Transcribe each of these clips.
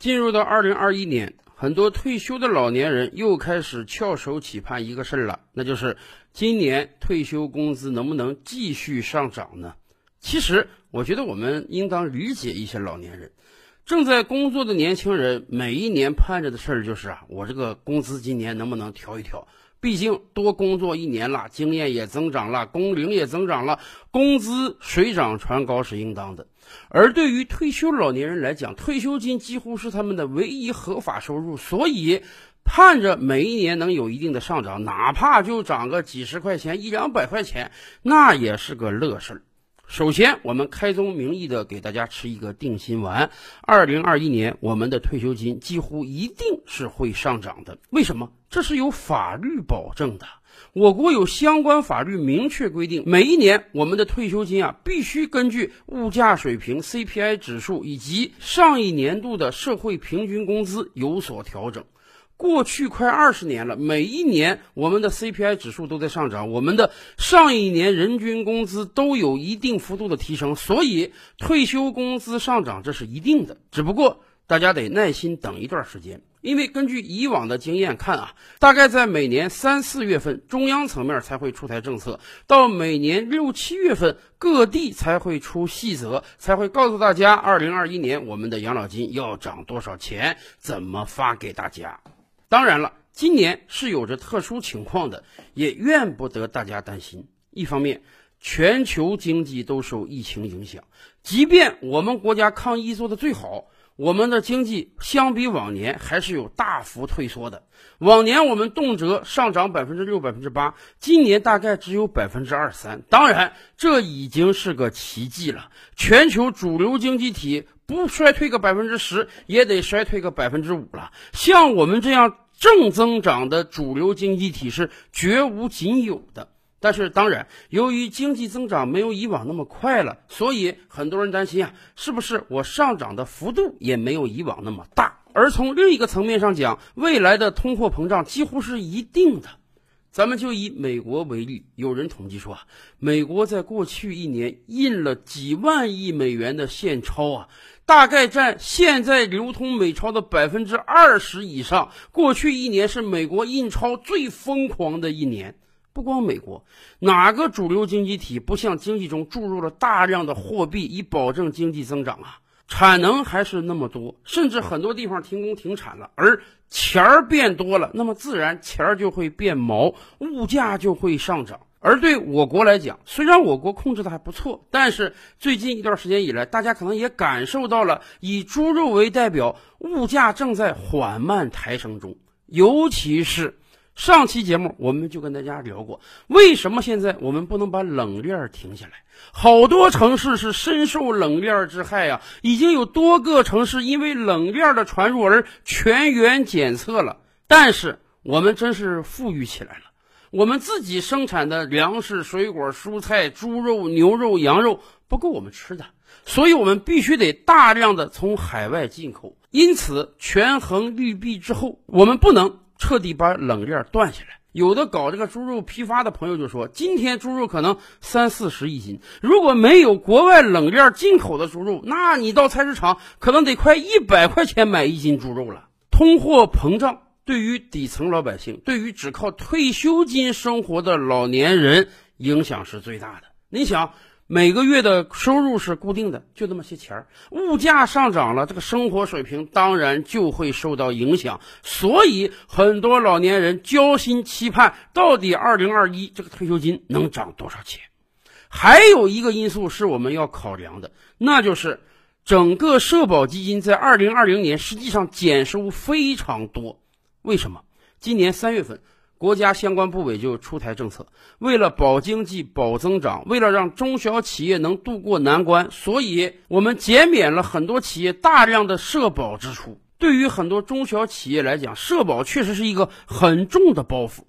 进入到二零二一年，很多退休的老年人又开始翘首企盼一个事儿了，那就是今年退休工资能不能继续上涨呢？其实，我觉得我们应当理解一些老年人，正在工作的年轻人，每一年盼着的事儿就是啊，我这个工资今年能不能调一调？毕竟多工作一年了，经验也增长了，工龄也增长了，工资水涨船高是应当的。而对于退休老年人来讲，退休金几乎是他们的唯一合法收入，所以盼着每一年能有一定的上涨，哪怕就涨个几十块钱、一两百块钱，那也是个乐事儿。首先，我们开宗明义的给大家吃一个定心丸：二零二一年我们的退休金几乎一定是会上涨的。为什么？这是有法律保证的。我国有相关法律明确规定，每一年我们的退休金啊，必须根据物价水平、CPI 指数以及上一年度的社会平均工资有所调整。过去快二十年了，每一年我们的 CPI 指数都在上涨，我们的上一年人均工资都有一定幅度的提升，所以退休工资上涨这是一定的。只不过大家得耐心等一段时间，因为根据以往的经验看啊，大概在每年三四月份，中央层面才会出台政策，到每年六七月份，各地才会出细则，才会告诉大家，二零二一年我们的养老金要涨多少钱，怎么发给大家。当然了，今年是有着特殊情况的，也怨不得大家担心。一方面，全球经济都受疫情影响，即便我们国家抗疫做得最好，我们的经济相比往年还是有大幅退缩的。往年我们动辄上涨百分之六、百分之八，今年大概只有百分之二三。当然，这已经是个奇迹了。全球主流经济体。不衰退个百分之十，也得衰退个百分之五了。像我们这样正增长的主流经济体是绝无仅有的。但是，当然，由于经济增长没有以往那么快了，所以很多人担心啊，是不是我上涨的幅度也没有以往那么大？而从另一个层面上讲，未来的通货膨胀几乎是一定的。咱们就以美国为例，有人统计说啊，美国在过去一年印了几万亿美元的现钞啊。大概占现在流通美钞的百分之二十以上。过去一年是美国印钞最疯狂的一年。不光美国，哪个主流经济体不向经济中注入了大量的货币以保证经济增长啊？产能还是那么多，甚至很多地方停工停产了。而钱儿变多了，那么自然钱儿就会变毛，物价就会上涨。而对我国来讲，虽然我国控制的还不错，但是最近一段时间以来，大家可能也感受到了以猪肉为代表，物价正在缓慢抬升中。尤其是上期节目，我们就跟大家聊过，为什么现在我们不能把冷链停下来？好多城市是深受冷链之害啊，已经有多个城市因为冷链的传入而全员检测了。但是我们真是富裕起来了。我们自己生产的粮食、水果、蔬菜、猪肉、牛肉、羊肉不够我们吃的，所以我们必须得大量的从海外进口。因此，权衡利弊之后，我们不能彻底把冷链断下来。有的搞这个猪肉批发的朋友就说，今天猪肉可能三四十一斤，如果没有国外冷链进口的猪肉，那你到菜市场可能得快一百块钱买一斤猪肉了。通货膨胀。对于底层老百姓，对于只靠退休金生活的老年人，影响是最大的。你想，每个月的收入是固定的，就那么些钱儿，物价上涨了，这个生活水平当然就会受到影响。所以，很多老年人焦心期盼，到底二零二一这个退休金能涨多少钱？还有一个因素是我们要考量的，那就是整个社保基金在二零二零年实际上减收非常多。为什么？今年三月份，国家相关部委就出台政策，为了保经济、保增长，为了让中小企业能渡过难关，所以我们减免了很多企业大量的社保支出。对于很多中小企业来讲，社保确实是一个很重的包袱。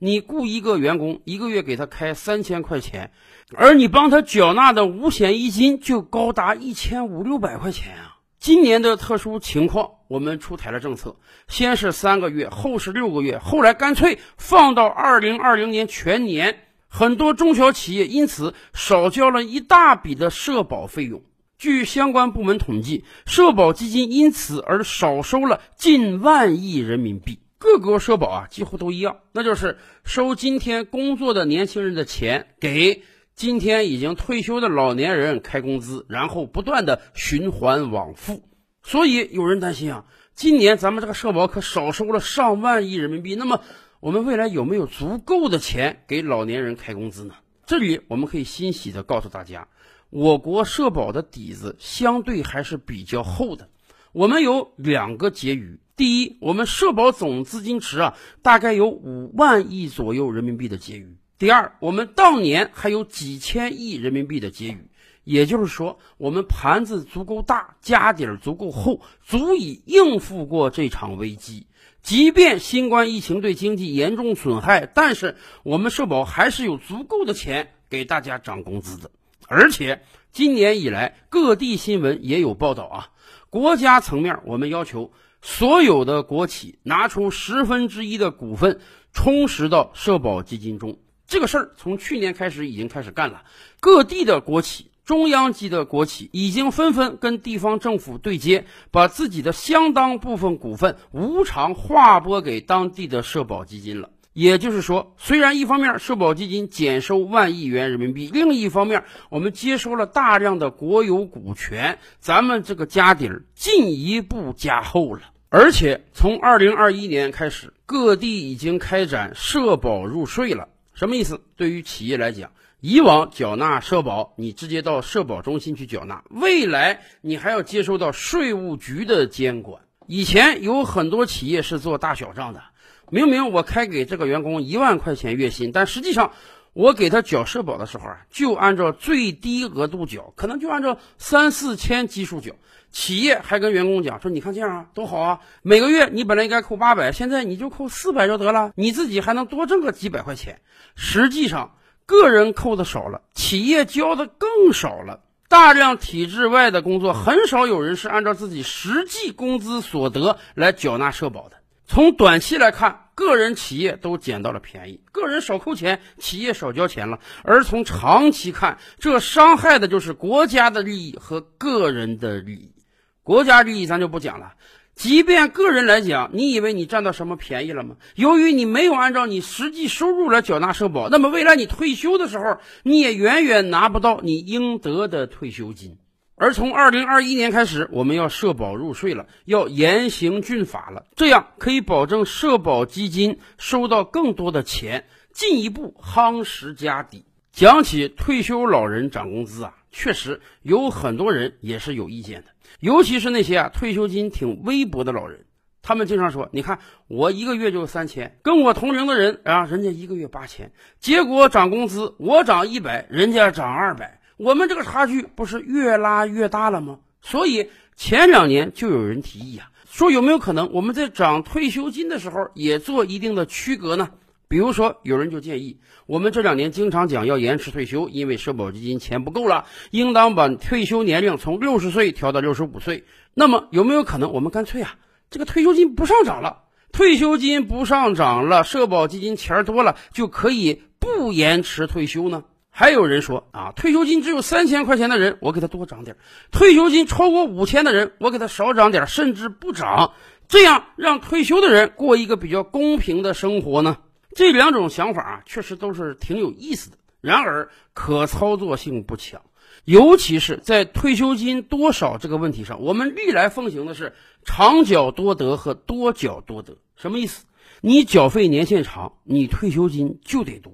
你雇一个员工，一个月给他开三千块钱，而你帮他缴纳的五险一金就高达一千五六百块钱啊！今年的特殊情况，我们出台了政策，先是三个月，后是六个月，后来干脆放到二零二零年全年。很多中小企业因此少交了一大笔的社保费用。据相关部门统计，社保基金因此而少收了近万亿人民币。各国社保啊，几乎都一样，那就是收今天工作的年轻人的钱，给今天已经退休的老年人开工资，然后不断的循环往复。所以有人担心啊，今年咱们这个社保可少收了上万亿人民币，那么我们未来有没有足够的钱给老年人开工资呢？这里我们可以欣喜的告诉大家，我国社保的底子相对还是比较厚的。我们有两个结余，第一，我们社保总资金池啊，大概有五万亿左右人民币的结余；第二，我们当年还有几千亿人民币的结余。也就是说，我们盘子足够大，家底儿足够厚，足以应付过这场危机。即便新冠疫情对经济严重损害，但是我们社保还是有足够的钱给大家涨工资的。而且今年以来，各地新闻也有报道啊。国家层面，我们要求所有的国企拿出十分之一的股份充实到社保基金中。这个事儿从去年开始已经开始干了，各地的国企。中央级的国企已经纷纷跟地方政府对接，把自己的相当部分股份无偿划拨给当地的社保基金了。也就是说，虽然一方面社保基金减收万亿元人民币，另一方面我们接收了大量的国有股权，咱们这个家底儿进一步加厚了。而且从二零二一年开始，各地已经开展社保入税了。什么意思？对于企业来讲。以往缴纳社保，你直接到社保中心去缴纳。未来你还要接受到税务局的监管。以前有很多企业是做大小账的，明明我开给这个员工一万块钱月薪，但实际上我给他缴社保的时候啊，就按照最低额度缴，可能就按照三四千基数缴。企业还跟员工讲说：“你看这样啊，多好啊！每个月你本来应该扣八百，现在你就扣四百就得了，你自己还能多挣个几百块钱。”实际上。个人扣的少了，企业交的更少了。大量体制外的工作，很少有人是按照自己实际工资所得来缴纳社保的。从短期来看，个人企业都捡到了便宜，个人少扣钱，企业少交钱了。而从长期看，这伤害的就是国家的利益和个人的利益。国家利益咱就不讲了。即便个人来讲，你以为你占到什么便宜了吗？由于你没有按照你实际收入来缴纳社保，那么未来你退休的时候，你也远远拿不到你应得的退休金。而从二零二一年开始，我们要社保入税了，要严刑峻法了，这样可以保证社保基金收到更多的钱，进一步夯实家底。讲起退休老人涨工资啊，确实有很多人也是有意见的。尤其是那些啊退休金挺微薄的老人，他们经常说：“你看我一个月就三千，跟我同龄的人啊，人家一个月八千，结果涨工资我涨一百，人家涨二百，我们这个差距不是越拉越大了吗？”所以前两年就有人提议啊，说有没有可能我们在涨退休金的时候也做一定的区隔呢？比如说，有人就建议，我们这两年经常讲要延迟退休，因为社保基金钱不够了，应当把退休年龄从六十岁调到六十五岁。那么有没有可能，我们干脆啊，这个退休金不上涨了，退休金不上涨了，社保基金钱多了，就可以不延迟退休呢？还有人说啊，退休金只有三千块钱的人，我给他多涨点；退休金超过五千的人，我给他少涨点，甚至不涨，这样让退休的人过一个比较公平的生活呢？这两种想法啊，确实都是挺有意思的，然而可操作性不强，尤其是在退休金多少这个问题上，我们历来奉行的是长缴多得和多缴多得。什么意思？你缴费年限长，你退休金就得多。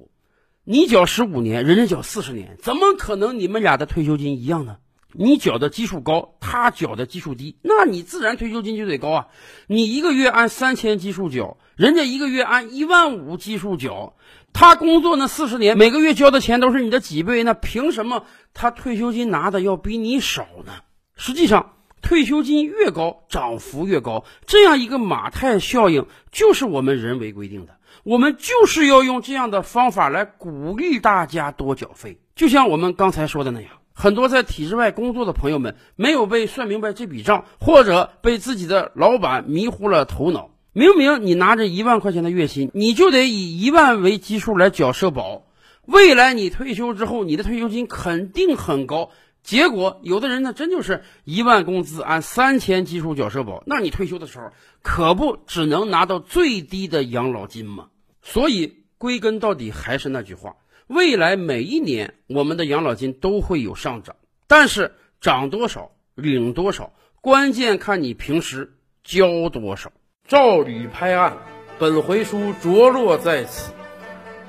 你缴十五年，人家缴四十年，怎么可能你们俩的退休金一样呢？你缴的基数高，他缴的基数低，那你自然退休金就得高啊。你一个月按三千基数缴，人家一个月按一万五基数缴，他工作那四十年，每个月交的钱都是你的几倍，那凭什么他退休金拿的要比你少呢？实际上，退休金越高，涨幅越高，这样一个马太效应就是我们人为规定的，我们就是要用这样的方法来鼓励大家多缴费，就像我们刚才说的那样。很多在体制外工作的朋友们没有被算明白这笔账，或者被自己的老板迷糊了头脑。明明你拿着一万块钱的月薪，你就得以一万为基数来缴社保。未来你退休之后，你的退休金肯定很高，结果有的人呢，真就是一万工资按三千基数缴社保，那你退休的时候可不只能拿到最低的养老金吗？所以归根到底还是那句话，未来每一年我们的养老金都会有上涨，但是涨多少、领多少，关键看你平时交多少。照吕拍案，本回书着落在此。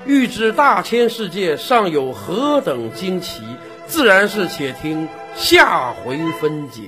欲知大千世界尚有何等惊奇？自然是且听下回分解。